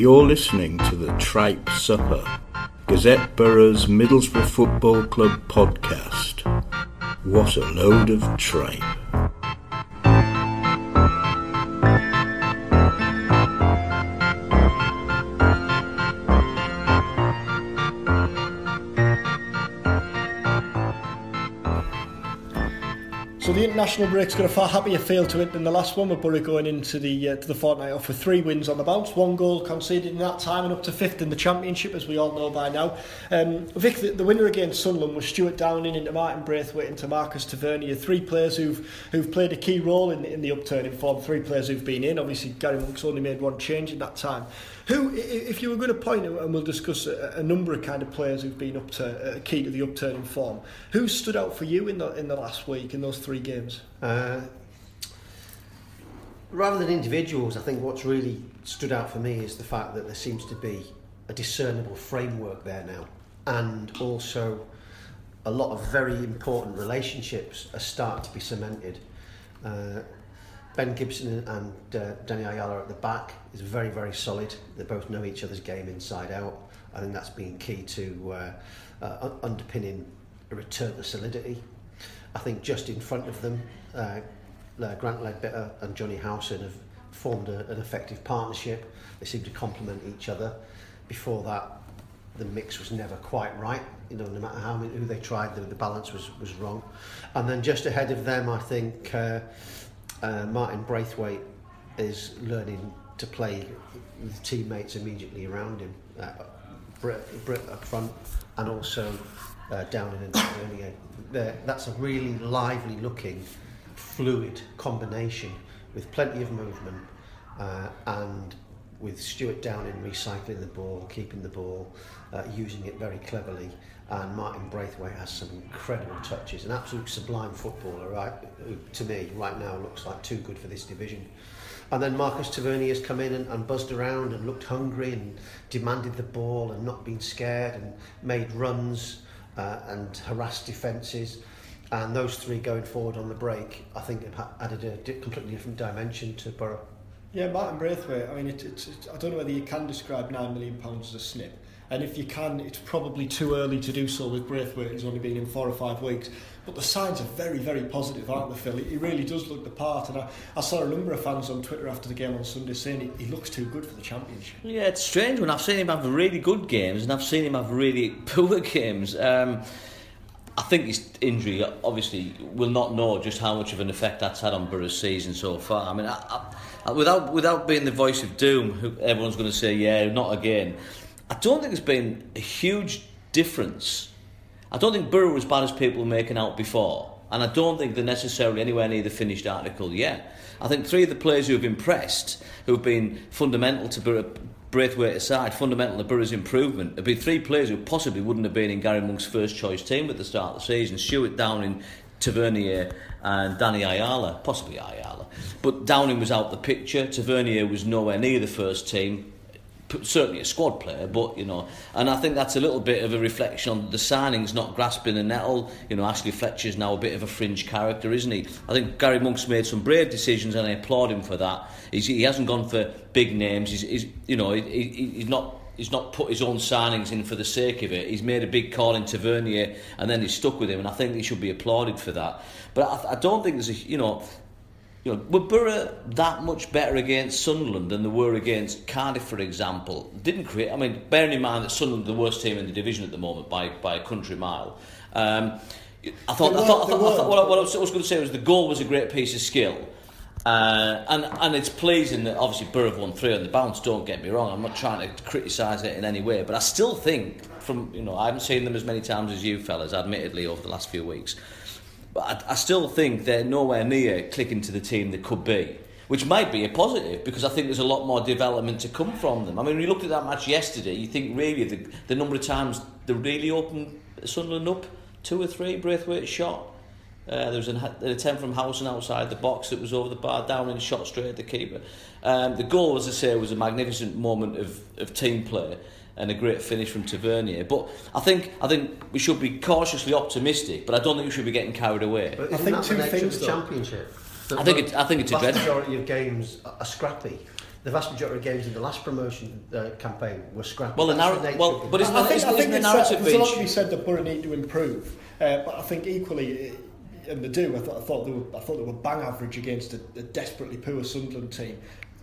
You're listening to the Tripe Supper, Gazette Borough's Middlesbrough Football Club podcast. What a load of tripe. So the international break's got a far happier feel to it than the last one. With Borough going into the uh, to the fortnight off with three wins on the bounce, one goal conceded in that time, and up to fifth in the championship, as we all know by now. Um, Vic, the, the winner against Sunderland was Stewart Downing into Martin Braithwaite into Marcus Tavernier, three players who've who've played a key role in, in the upturn in form. Three players who've been in. Obviously, Gary Monk's only made one change in that time. Who, if you were going to point and we'll discuss a, a number of kind of players who've been up to, uh, key to the upturn in form, who stood out for you in the in the last week in those three games? Uh, rather than individuals, I think what's really stood out for me is the fact that there seems to be a discernible framework there now, and also a lot of very important relationships are starting to be cemented. Uh, Ben Gibson and uh, Danny Ayala at the back is very, very solid. They both know each other's game inside out. I think that's been key to uh, uh, underpinning a return to solidity. I think just in front of them, uh, uh, Grant Leadbitter and Jonny Howson have formed a, an effective partnership. They seem to complement each other. Before that, the mix was never quite right. You know, no matter how many, who they tried, the, the balance was, was wrong. And then just ahead of them, I think uh, uh, Martin Braithwaite is learning to play with teammates immediately around him. Uh, Britt, up front and also uh, down in Antonio. That's a really lively looking, fluid combination with plenty of movement uh, and with Stewart Downing recycling the ball, keeping the ball, uh, using it very cleverly. And Martin Braithwaite has some incredible touches, an absolute sublime footballer, right? Who, to me, right now, looks like too good for this division. And then Marcus Tavernier has come in and, and buzzed around and looked hungry and demanded the ball and not been scared and made runs uh, and harassed defences. And those three going forward on the break, I think, added a completely different dimension to Borough. Yeah, Martin Braithwaite. I mean, it, it, it, I don't know whether you can describe nine million pounds as a snip, and if you can, it's probably too early to do so with Braithwaite. He's only been in four or five weeks, but the signs are very, very positive, aren't they, Phil? He really does look the part, and I, I saw a number of fans on Twitter after the game on Sunday saying he, he looks too good for the championship. Yeah, it's strange when I've seen him have really good games and I've seen him have really poor games. Um, I think his injury obviously will not know just how much of an effect that's had on Borough's season so far. I mean, I, I, without without being the voice of doom, who everyone's going to say, yeah, not again. I don't think there's been a huge difference. I don't think Borough were as bad as people were making out before, and I don't think they're necessarily anywhere near the finished article yet. I think three of the players who have impressed, who have been fundamental to Borough, Braithwaite aside, fundamental to Borough's improvement, There'd be three players who possibly wouldn't have been in Gary Monk's first choice team at the start of the season. Stewart Downing, Tavernier, and Danny Ayala, possibly Ayala. But Downing was out the picture. Tavernier was nowhere near the first team. Certainly a squad player, but you know, and I think that's a little bit of a reflection on the signings not grasping the nettle. You know, Ashley Fletcher's now a bit of a fringe character, isn't he? I think Gary Monk's made some brave decisions, and I applaud him for that. He's, he hasn't gone for big names. He's, he's you know, he, he, he's not he's not put his own signings in for the sake of it. He's made a big call in Tavernier and then he's stuck with him, and I think he should be applauded for that. But I, I don't think there's a you know you know, were Borough that much better against Sunderland than they were against Cardiff, for example? Didn't create. I mean, bearing in mind that Sunderland are the worst team in the division at the moment by by a country mile. Um, I thought, I thought, I thought, I thought what, I, what I was, was going to say was the goal was a great piece of skill. Uh, and and it's pleasing that obviously Borough won three on the bounce. Don't get me wrong. I'm not trying to criticise it in any way, but I still think from you know I haven't seen them as many times as you fellas, admittedly over the last few weeks. But I, I still think they're nowhere near clicking to the team they could be. which might be a positive because I think there's a lot more development to come from them. I mean, when you looked at that match yesterday, you think really the, the number of times they really opened Sunderland up, two or three, Braithwaite shot. Uh, there was an, an attempt from Howson outside the box that was over the bar, down and shot straight at the keeper. Um, the goal, as I say, was a magnificent moment of, of team play and a great finish from Tavernier. But I think I think we should be cautiously optimistic, but I don't think we should be getting carried away. But I isn't think that two the things, of the though. championship? I think it- I think it's a the vast dreadful- majority of games are scrappy. The vast majority of games in the last promotion uh, campaign were scrappy. Well, the That's narrow- nature well, but game. isn't I that- think, I think the narrative there's a lot to be said that Borough need to improve, uh, but I think equally, uh, and they do. I thought, I thought they were, I thought they were bang average against a, a desperately poor Sunderland team.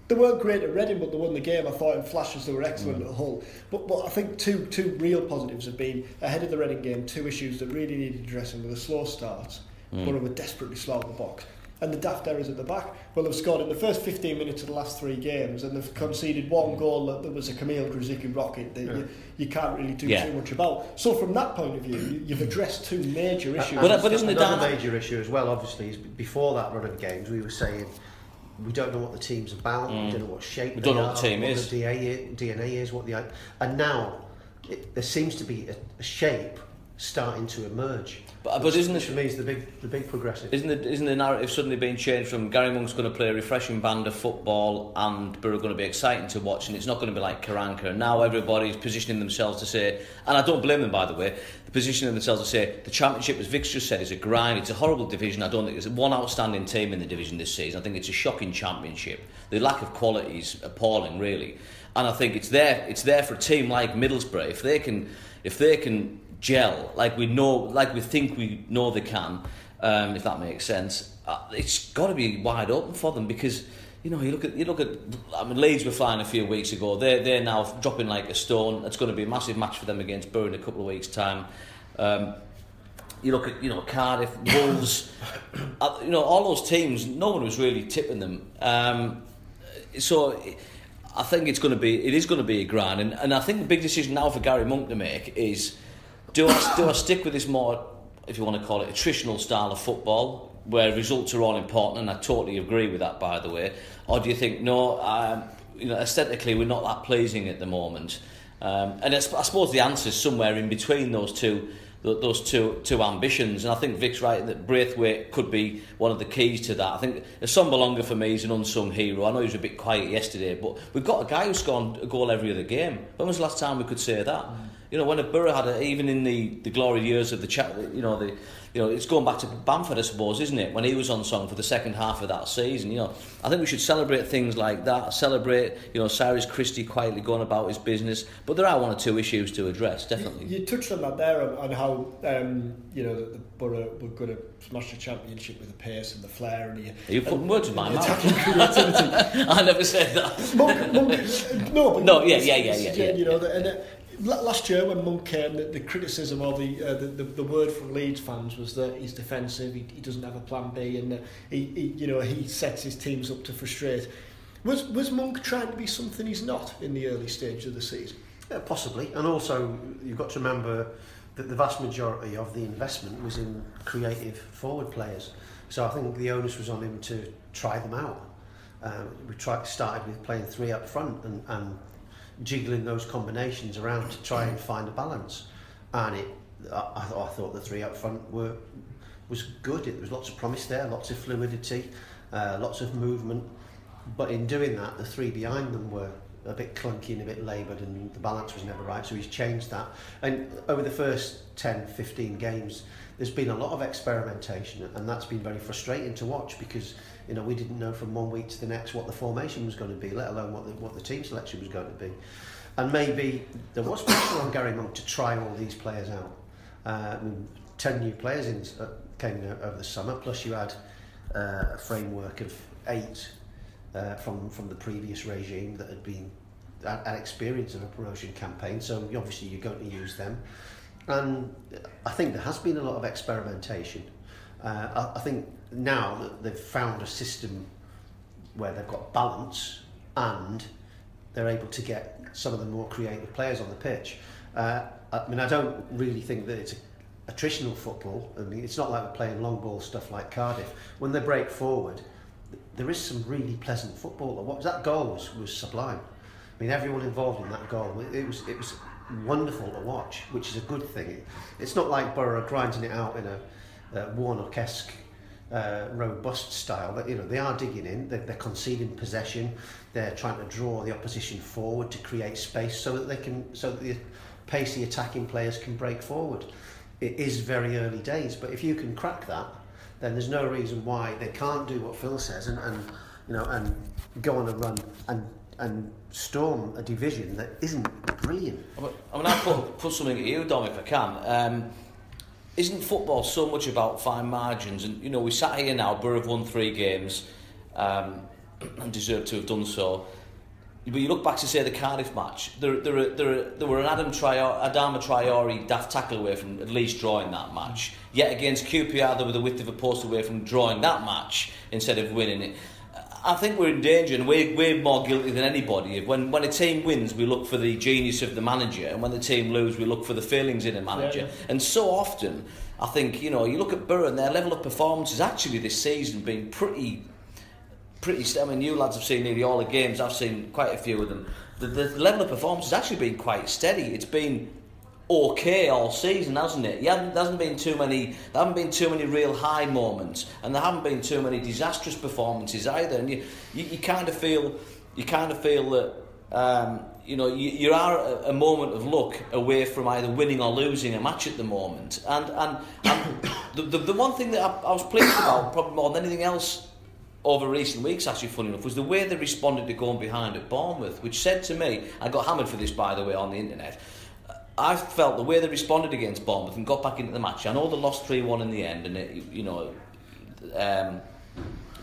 They weren't great at Reading, but they won the game. I thought in flashes they were excellent Mm. at Hull. But, but I think two two real positives have been ahead of the Reading game. Two issues that really needed addressing with a slow start. Mm. Borough were desperately slow at the box. And the daft errors at the back. Well, they've scored in the first 15 minutes of the last three games, and they've conceded one goal that, that was a Kamil Grosicki rocket that you, you can't really do Yeah. too much about. So from that point of view, you, you've addressed two major issues. But- but isn't the another Dan- major issue as well? Obviously, is before that run of games, we were saying we don't know what the team's about. We don't know what shape. Mm. We don't know what the team what is. The DNA, DNA is what the and now it, there seems to be a, a shape starting to emerge. But- uh, but which- isn't it- for me is the big the big progressive? Isn't the, isn't the narrative suddenly being changed from Gary Monk's going to play a refreshing band of football and Borough going to be exciting to watch and it's not going to be like Karanka? And now everybody's positioning themselves to say and I don't blame them by the way they're positioning themselves to say the championship as Vic's just said is a grind. It's a horrible division. I don't think there's one outstanding team in the division this season. I think it's a shocking championship. The lack of quality is appalling really. And I think it's there it's there for a team like Middlesbrough. If they can if they can gel like we know like we think we know they can um, if that makes sense uh, it's got to be wide open for them because you know you look at you look at I mean Leeds were flying a few weeks ago they're, they're now dropping like a stone it's going to be a massive match for them against Borough in a couple of weeks time um, you look at you know Cardiff, Wolves, uh, you know all those teams. No one was really tipping them. Um, so I think it's going to be it is going to be a grind, and, and I think the big decision now for Gary Monk to make is do I do I stick with this more if you want to call it attritional style of football where results are all important, and I totally agree with that by the way, or do you think no, um, you know aesthetically we're not that pleasing at the moment, um, and I, suppose the answer is somewhere in between those two those two two ambitions. And I think Vic's right that Braithwaite could be one of the keys to that. I think Sombalonga for me is an unsung hero. I know he was a bit quiet yesterday, but we've got a guy who's scored a goal every other game. When was the last time we could say that? You know, when a Borough had a, even in the, the glory years of the chat, you know, the you know, it's going back to Bamford, I suppose, isn't it? When he was on song for the second half of that season, you know, I think we should celebrate things like that. Celebrate, you know, Cyrus Christie quietly going about his business. But there are one or two issues to address, definitely. You, you touched on that there on, on how um, you know the, the Borough were going to smash the championship with the pace and the flair and the, Are you putting words in my mouth? I never said that. Monk, Monk, no, but No, yeah, yeah, yeah, yeah, yeah. You know, the, and, last year when Monk came, the, the criticism or the, uh, the, the the word from Leeds fans was that he's defensive, he, he doesn't have a plan B, and uh, he, he you know he sets his teams up to frustrate. Was was Monk trying to be something he's not in the early stage of the season? Yeah, possibly. And also, you've got to remember that the vast majority of the investment was in creative forward players. So I think the onus was on him to try them out. Um, we tried, started with playing three up front and, and jiggling those combinations around to try and find a balance. And it, I, I thought- the three up front were was good. There was lots of promise there, lots of fluidity, uh, lots of movement. But in doing that, the three behind them were a bit clunky and a bit laboured and the balance was never right, so he's changed that. And over the first 10, 15 games, there's been a lot of experimentation and that's been very frustrating to watch because you know we didn't know from one week to the next what the formation was going to be, let alone what the, what the team selection was going to be. And maybe there was pressure on Gary Monk to try all these players out. Uh, I mean, 10 new players in, uh, came over the summer, plus you had uh, a framework of eight uh, from from the previous regime that had been had experience of a promotion campaign. So obviously you're going to use them, and I think there has been a lot of experimentation. Uh, I, I think now that they've found a system where they've got balance and they're able to get some of the more creative players on the pitch. Uh, I mean, I don't really think that it's attritional football. I mean, it's not like we're playing long ball stuff like Cardiff. When they break forward, there is some really pleasant football. What that goal was, was sublime. I mean, everyone involved in that goal, it was it was wonderful to watch, which is a good thing. It's not like Borough grinding it out in a, a Warnock-esque uh, robust style. That you know they are digging in, they're, they're conceding possession, they're trying to draw the opposition forward to create space so that they can so that the pacey attacking players can break forward. It is very early days, but if you can crack that, then there's no reason why they can't do what Phil says and, and you know and go on a run and and storm a division that isn't brilliant. I mean, I put, put something at you, Dom, if I can. Um, isn't football so much about fine margins? And, you know, we sat here now, Borough have won three games um, and deserve to have done so. But you look back to, say, the Cardiff match, there, there, there, there were an Adam Trior, Adama Traore daft tackle away from at least drawing that match. Yet against QPR, they were the width of a post away from drawing that match instead of winning it. I think we're in danger, and we're, we're more guilty than anybody. When when a team wins, we look for the genius of the manager, and when the team lose, we look for the failings in a manager. Yeah, yeah. And so often, I think you know, you look at Borough and their level of performance has actually this season been pretty, pretty. I mean, you lads have seen nearly all the games. I've seen quite a few of them. The, the level of performance has actually been quite steady. It's been okay all season, hasn't it? there hasn't been too many. There haven't been too many real high moments, and there haven't been too many disastrous performances either. And you, you, you kind of feel, you kind of feel that. Um, you know, you, you are a, a moment of luck away from either winning or losing a match at the moment. And and, and the, the, the one thing that I, I was pleased about, probably more than anything else over recent weeks, actually, funny enough, was the way they responded to going behind at Bournemouth, which said to me, I got hammered for this, by the way, on the internet. I felt the way they responded against Bournemouth and got back into the match. I know they lost 3 1 in the end, and it, you know, um,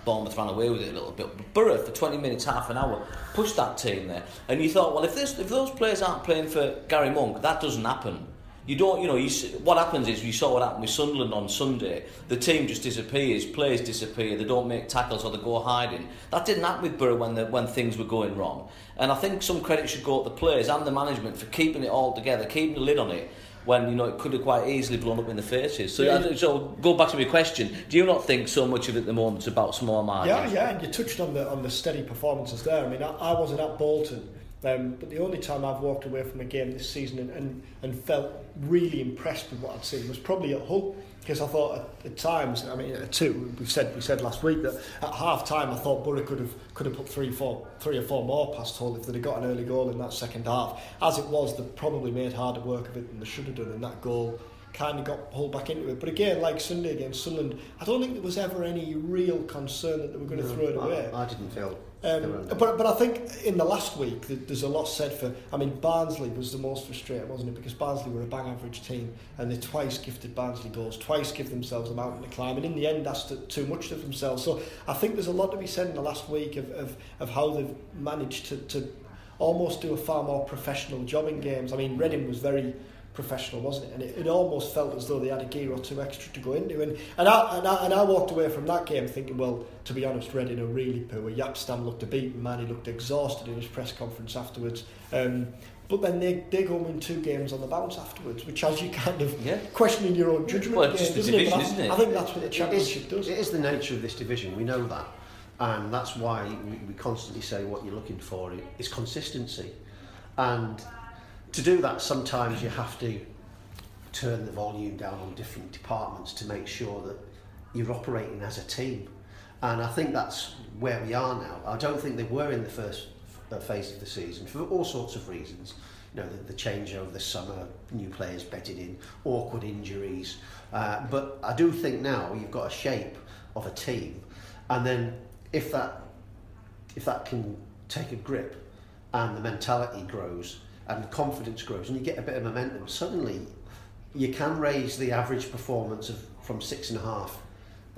Bournemouth ran away with it a little bit. But Borough, for 20 minutes, half an hour, pushed that team there. And you thought, well, if, this, if those players aren't playing for Gary Monk, that doesn't happen. You don't, you know, you, what happens is we saw what happened with Sunderland on Sunday. The team just disappears, players disappear, they don't make tackles or they go hiding. That didn't happen with Borough when, the, when things were going wrong. And I think some credit should go to the players and the management for keeping it all together, keeping the lid on it when you know it could have quite easily blown up in the faces. So, yeah. so go back to my question: Do you not think so much of it at the moment is about small margins? Yeah, yeah. And you touched on the on the steady performances there. I mean, I, I wasn't at Bolton um, but the only time I've walked away from a game this season and, and, and felt really impressed with what I'd seen was probably at Hull because I thought at, at times, I mean, at two, we said we said last week that at half time I thought Borough could have could have put three, four, three or four more past Hull if they'd have got an early goal in that second half. As it was, they probably made harder work of it than they should have done, and that goal kind of got pulled back into it. But again, like Sunday against Sunderland, I don't think there was ever any real concern that they were going to throw it away. I, I didn't feel um, but but I think in the last week there's a lot said for. I mean Barnsley was the most frustrating, wasn't it? Because Barnsley were a bang average team, and they twice gifted Barnsley goals, twice give themselves a mountain to climb, and in the end that's too much of themselves. So I think there's a lot to be said in the last week of of, of how they've managed to, to almost do a far more professional job in games. I mean Reading was very professional, wasn't it? And it, it almost felt as though they had a gear or two extra to go into. And and I, and I, and I walked away from that game thinking, well, to be honest, Reading are really poor. Jaap Stam looked a beaten man. He looked exhausted in his press conference afterwards. Um, but then they, they go win two games on the bounce afterwards, which has you kind of yeah. questioning your own judgment. Well, it's just division, is isn't it? I think that's what the championship it is, does. It is the nature of this division. We know that, and that's why we, we constantly say what you're looking for is consistency, and to do that, sometimes you have to turn the volume down on different departments to make sure that you're operating as a team. And I think that's where we are now. I don't think they were in the first uh, phase of the season for all sorts of reasons. You know, the, the change over the summer, new players betted in, awkward injuries. Uh, but I do think now you've got a shape of a team, and then if that if that can take a grip and the mentality grows and confidence grows and you get a bit of momentum, suddenly you can raise the average performance of from six and a half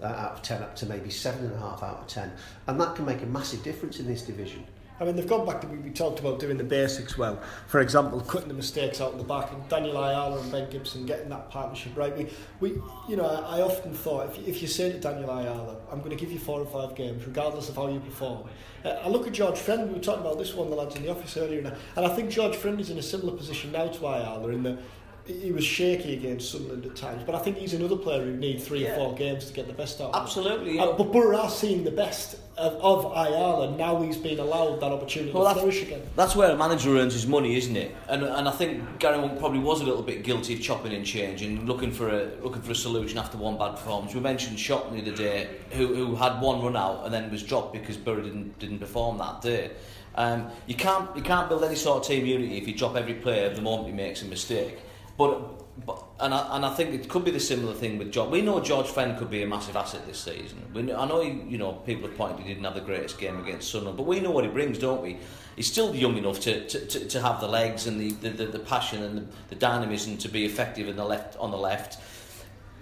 uh, out of ten up to maybe seven and a half out of ten, and that can make a massive difference in this division. I mean, they've gone back to we talked about doing the basics well. For example, cutting the mistakes out in the back, and Daniel Ayala and Ben Gibson getting that partnership right. We, we you know, I, I often thought if, if you say to Daniel Ayala, I'm going to give you four or five games, regardless of how you perform. Uh, I look at George Friend. We were talking about this one, the lads in the office earlier, and I, and I think George Friend is in a similar position now to Ayala in that he was shaky against Sunderland at times, but I think he's another player who needs three yeah. or four games to get the best out. Absolutely, of him. Uh, but Borough are seeing the best of, of Ayala, now he's been allowed that opportunity well, to flourish again. That's where a manager earns his money, isn't it? And and I think Gary probably was a little bit guilty of chopping and changing, looking for a looking for a solution after one bad performance. We mentioned Shotton the other day, who who had one run out and then was dropped because Borough didn't didn't perform that day. Um, you can't you can't build any sort of team unity if you drop every player the moment he makes a mistake. But but and I, and I think it could be the similar thing with George. We know George Friend could be a massive asset this season. We, I know he, you know people have pointed he didn't have the greatest game against Sunderland, but we know what he brings, don't we? He's still young enough to, to, to, to have the legs and the, the, the, the passion and the, the dynamism to be effective in the left on the left,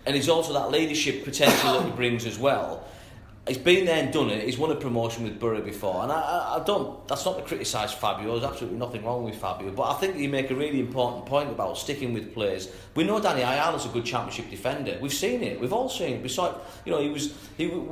and he's also that leadership potential that he brings as well he's been there and done it. He's won a promotion with Borough before, and I, I, don't. That's not to criticise Fabio. There's absolutely nothing wrong with Fabio, but I think you make a really important point about sticking with players. We know Danny Ayala's a good Championship defender. We've seen it. We've all seen it. Besides, you know, he was he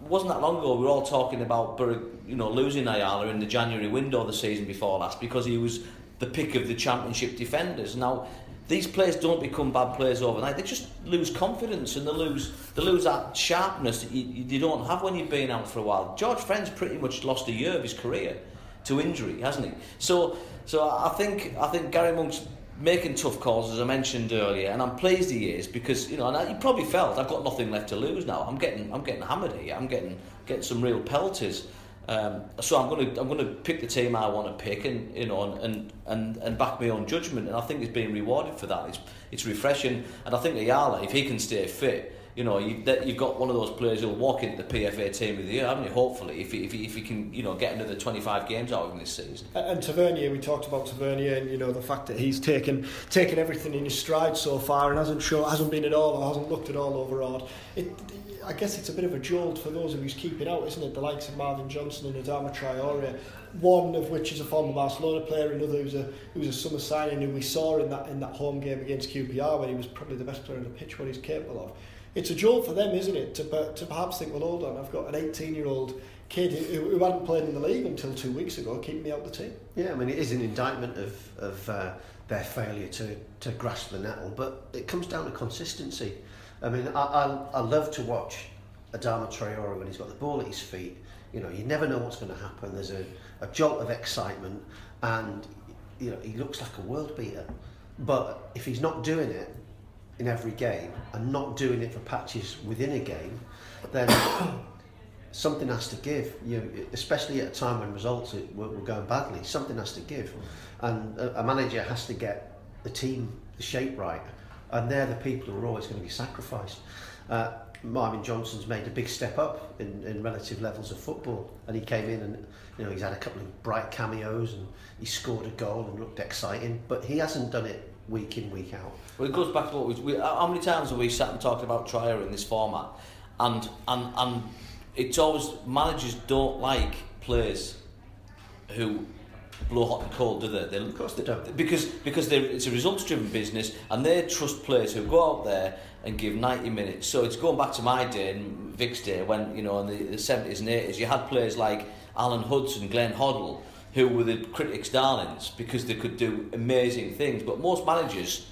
wasn't that long ago. We were all talking about Borough, you know, losing Ayala in the January window the season before last because he was the pick of the Championship defenders. Now these players don't become bad players overnight. They just lose confidence and they lose they lose that sharpness that you, you don't have when you've been out for a while. George Friend's pretty much lost a year of his career to injury, hasn't he? So so I think I think Gary Monk's making tough calls as I mentioned earlier, and I'm pleased he is because you know and he probably felt I've got nothing left to lose now. I'm getting I'm getting hammered here. I'm getting getting some real pelters. Um, so I'm going to I'm going to pick the team I want to pick and you know and and and back my own judgment and I think he's being rewarded for that. It's it's refreshing and I think Ayala if he can stay fit. You know, you, you've got one of those players who'll walk into the PFA team of the year, haven't you? Hopefully, if he, if he, if he can, you know, get another 25 games out of him this season. And Tavernier, we talked about Tavernier, and you know the fact that he's taken taken everything in his stride so far, and hasn't show, hasn't been at all, or hasn't looked at all overawed. It, I guess it's a bit of a jolt for those of who's keeping out, isn't it? The likes of Marvin Johnson and Adama Traore, one of which is a former Barcelona player, another who's a who's a summer signing who we saw in that in that home game against QPR when he was probably the best player on the pitch, what he's capable of. It's a jolt for them, isn't it, to to perhaps think, well, hold on, I've got an 18 year old kid who, who hadn't played in the league until two weeks ago, keeping me out the team. Yeah, I mean, it is an indictment of of uh, their failure to to grasp the nettle, but it comes down to consistency. I mean, I, I, I love to watch Adama Traore when he's got the ball at his feet. You know, you never know what's going to happen. There's a, a jolt of excitement, and you know he looks like a world beater. But if he's not doing it in every game and not doing it for patches within a game, then something has to give. You know, especially at a time when results were, were going badly, something has to give, and a, a manager has to get the team the shape right, and they're the people who are always going to be sacrificed. Uh, Marvin Johnson's made a big step up in, in relative levels of football, and he came in and you know he's had a couple of bright cameos and he scored a goal and looked exciting, but he hasn't done it week in week out. Well, it goes back to what we, we how many times have we sat and talked about Traore in this format, and and and it's always managers don't like players who blow hot and cold, do they? they of course they don't. Because because it's a results driven business and they trust players who go out there and give 90 minutes. So it's going back to my day and Vic's day when, you know, in the, the 70s and 80s, you had players like Alan Hudson, Glenn Hoddle, who were the critics' darlings because they could do amazing things. But most managers,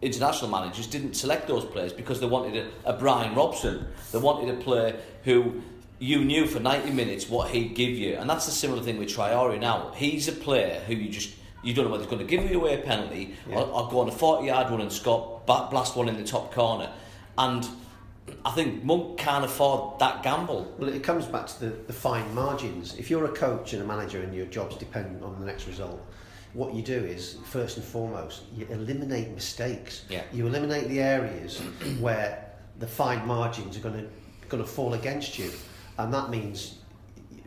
international managers, didn't select those players because they wanted a, a Brian Robson. They wanted a player who you knew for 90 minutes what he'd give you. And that's the similar thing with Traore now. He's a player who you just you don't know whether he's going to give you away a penalty yeah. or, or go on a 40 yard run and score, blast one in the top corner. And I think Monk can't afford that gamble. Well, it comes back to the, the fine margins. If you're a coach and a manager and your job's dependent on the next result, what you do is, first and foremost, you eliminate mistakes. Yeah. You eliminate the areas where the fine margins are going to going to fall against you, and that means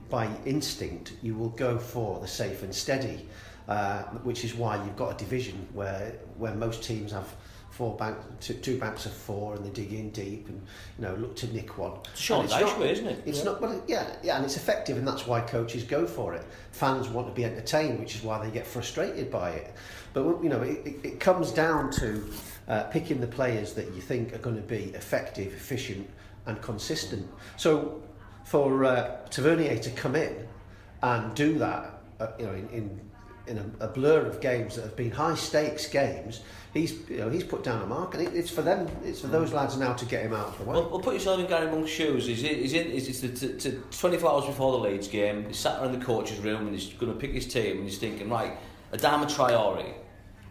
by instinct you will go for the safe and steady. Uh, which is why you've got a division where where most teams have four bank, two, two banks of four, and they dig in deep and you know look to nick one. It's Sean Dyche way, isn't it? It's yeah. not, but yeah, yeah, and it's effective, and that's why coaches go for it. Fans want to be entertained, which is why they get frustrated by it. But you know, it, it, it comes down to uh, picking the players that you think are going to be effective, efficient, and consistent. So for uh, Tavernier to come in and do that, uh, you know, in, in in a, a blur of games that have been high stakes games, he's you know he's put down a mark, and it, it's for them, it's for those lads now to get him out of the way. Well, well put yourself in Gary Monk's shoes. He's in, he's in it's the, t- t- 24 hours before the Leeds game. He's sat around the coach's room and he's going to pick his team and he's thinking, right, Adama Traore.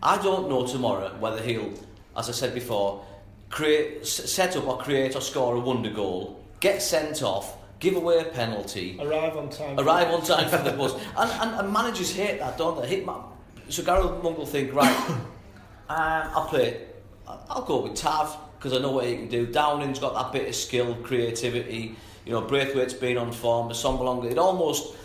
I don't know tomorrow whether he'll, as I said before, create, set up or create or score a wonder goal, get sent off, give away a penalty, Arrive on time. arrive on time for the bus. And, and, and managers hate that, don't they? Hate ma- so Monk will think, right, um, I'll play, I'll go with Tav because I know what he can do. Downing's got that bit of skill, creativity. You know, Braithwaite's been on form. Sombalonga, it almost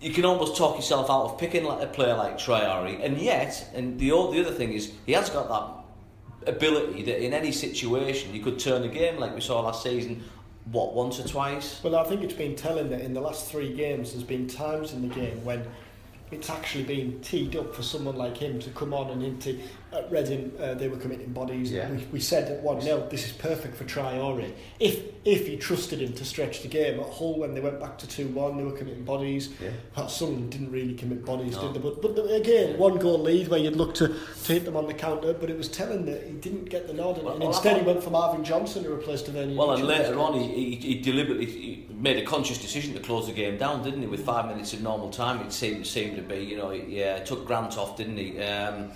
you can almost talk yourself out of picking like a player like Traore, and yet, and the the other thing is he has got that ability that in any situation you could turn a game like we saw last season. What once or twice? Well, I think it's been telling that in the last three games, there's been times in the game when it's actually been teed up for someone like him to come on and into at Reading uh, they were committing bodies. Yeah. We, we said at one 0 this is perfect for Traore. If if he trusted him to stretch the game at Hull when they went back to two one, they were committing bodies. Yeah. Perhaps Sunderland didn't really commit bodies, No. did they? But, but the- again, one goal lead where you'd look to, to hit them on the counter, but it was telling that he didn't get the nod, and, Well, and well, instead he went for Marvin Johnson to replace Tavernier. Well, and later on, he, he, he deliberately he made a conscious decision to close the game down, didn't he? With five minutes of normal time, it seemed seemed to be. You know, yeah, took Grant off, didn't he? Um,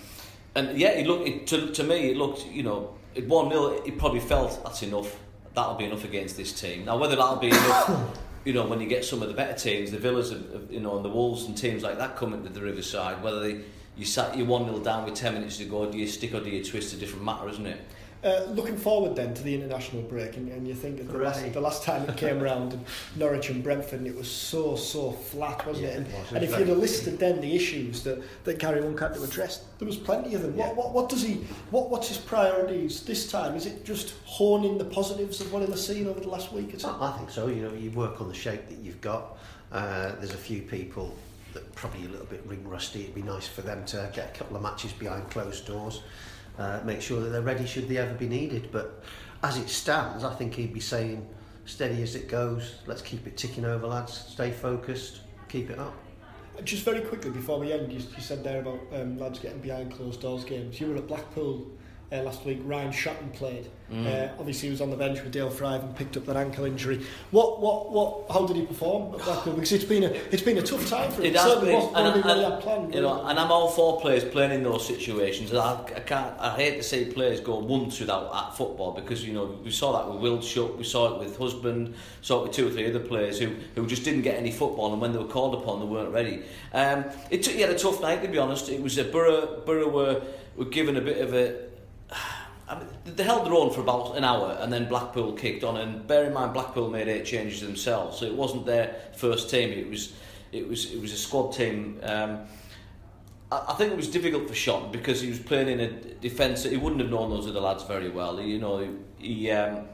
and yeah, it looked it, to, to me. It looked, you know, at one 0 It probably felt that's enough. That'll be enough against this team. Now, whether that'll be enough. You know, when you get some of the better teams, the Villas, of, of, you know, and the Wolves and teams like that coming to the Riverside, whether they, you sat you one 0 down with ten minutes to go, do you stick or do you twist? A different matter, isn't it? Uh, looking forward then to the international break, and, and you think of the Hooray. last, the last time it came around, and Norwich and Brentford, and it was so so flat, wasn't Yeah, it? And, it was. and if you'd have listed then the issues that, that Gary Monk had to address, there was plenty of them. Yeah. What, what what does he? What what's his priorities this time? Is it just honing the positives of what he'll have seen over the last week or so? I I think so. You know, you work on the shape that you've got. Uh, there's a few people that probably a little bit ring rusty. It'd be nice for them to get a couple of matches behind closed doors. Uh, make sure that they're ready should they ever be needed. But as it stands, I think he'd be saying, steady as it goes. Let's keep it ticking over, lads. Stay focused. Keep it up. Just very quickly before we end, you, you said there about um, lads getting behind closed doors games. You were at Blackpool uh, last week. Ryan Shotton played. Mm. Uh, obviously, he was on the bench with Dael Fry and picked up that ankle injury. What, what, what? How did he perform? Because it's been a, it's been a tough time for him. It has certainly been, wasn't and, really and- planned. you know, and I'm all for players playing in those situations. And I, I can't, I hate to see players go months without at football because you know we saw that with Will Shuck, we saw it with Husband, saw it with two or three other players who, who just didn't get any football, and when they were called upon, they weren't ready. Um, it took, he had a tough night to be honest. It was a Borough, Borough were, were given a bit of a. I mean, they held their own for about an hour and then Blackpool kicked on and bear in mind Blackpool made eight changes themselves so it wasn't their first team it was it was it was a squad team um, I, think it was difficult for Shot because he was playing in a defence he wouldn't have known those other lads very well you know he, he um,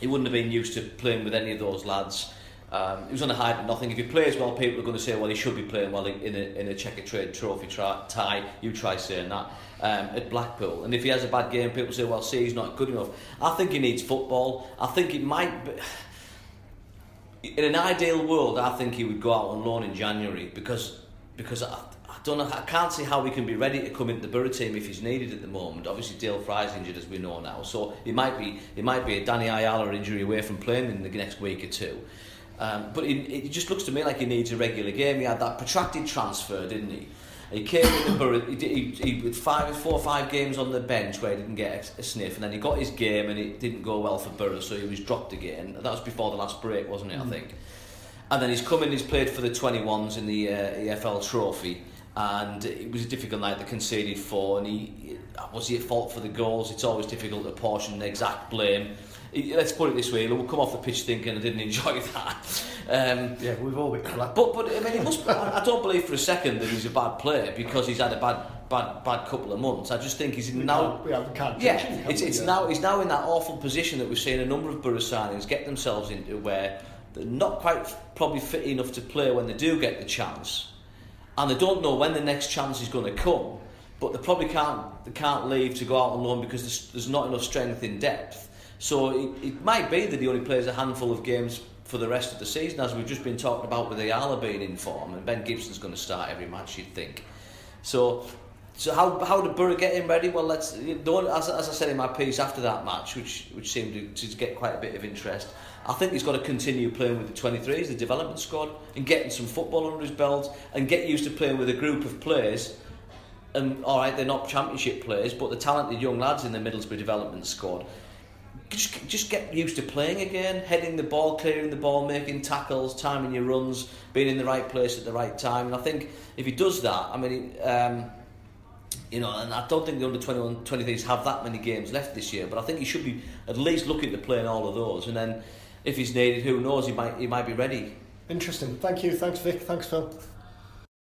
he wouldn't have been used to playing with any of those lads. Um, he was on a high but nothing. If he plays well, people are going to say, well, he should be playing well in a, in a Checkatrade trophy tie. You try saying that um, at Blackpool. And if he has a bad game, people say, well, see, he's not good enough. I think he needs football. I think it might be... In an ideal world, I think he would go out on loan in January because because I, I don't know. I can't see how he can be ready to come into the Borough team if he's needed at the moment. Obviously, Dael Fry's injured, as we know now, so it might be it might be a Danny Ayala injury away from playing in the next week or two. Um, but it, it just looks to me like he needs a regular game. He had that protracted transfer, didn't he? He came in the Borough, he, he, he with five, four or five games on the bench where he didn't get a, sniff, and then he got his game and it didn't go well for Borough, so he was dropped again. That was before the last break, wasn't it? I think. And then he's come in, he's played for the 21s in the uh, EFL Trophy, and it was a difficult night. They conceded four, and he was he at fault for the goals? It's always difficult to portion the exact blame. Let's put it this way: we'll come off the pitch thinking I didn't enjoy that. Um, Yeah, we've all been flat. but but I mean, he must. I I don't believe for a second that he's a bad player because he's had a bad bad bad couple of months. I just think he's we now. can't, we have, can't Yeah, him, it's, it's Yeah. now he's now in that awful position that we're seeing a number of Borough signings get themselves into where they're not quite probably fit enough to play when they do get the chance, and they don't know when the next chance is going to come. But they probably can't they can't leave to go out on loan because there's, there's not enough strength in depth. So it, it might be that he only plays a handful of games for the rest of the season, as we've just been talking about with Ayala being in form, and Ben Gibson's going to start every match, you'd think. So, so how how did Borough get him ready? Well, let's don't, as, as I said in my piece after that match, which which seemed to, to get quite a bit of interest. I think he's got to continue playing with the 23s, the development squad, and getting some football under his belt, and get used to playing with a group of players. And all right, they're not championship players, but the talented young lads in the Middlesbrough development squad just just get used to playing again, heading the ball, clearing the ball, making tackles, timing your runs, being in the right place at the right time. And I think if he does that, I mean, um, you know, and I don't think the under 21, 23s have that many games left this year, but I think he should be at least looking to play in all of those. And then if he's needed, who knows, he might he might be ready. Interesting. Thank you. Thanks, Vic. Thanks, Phil.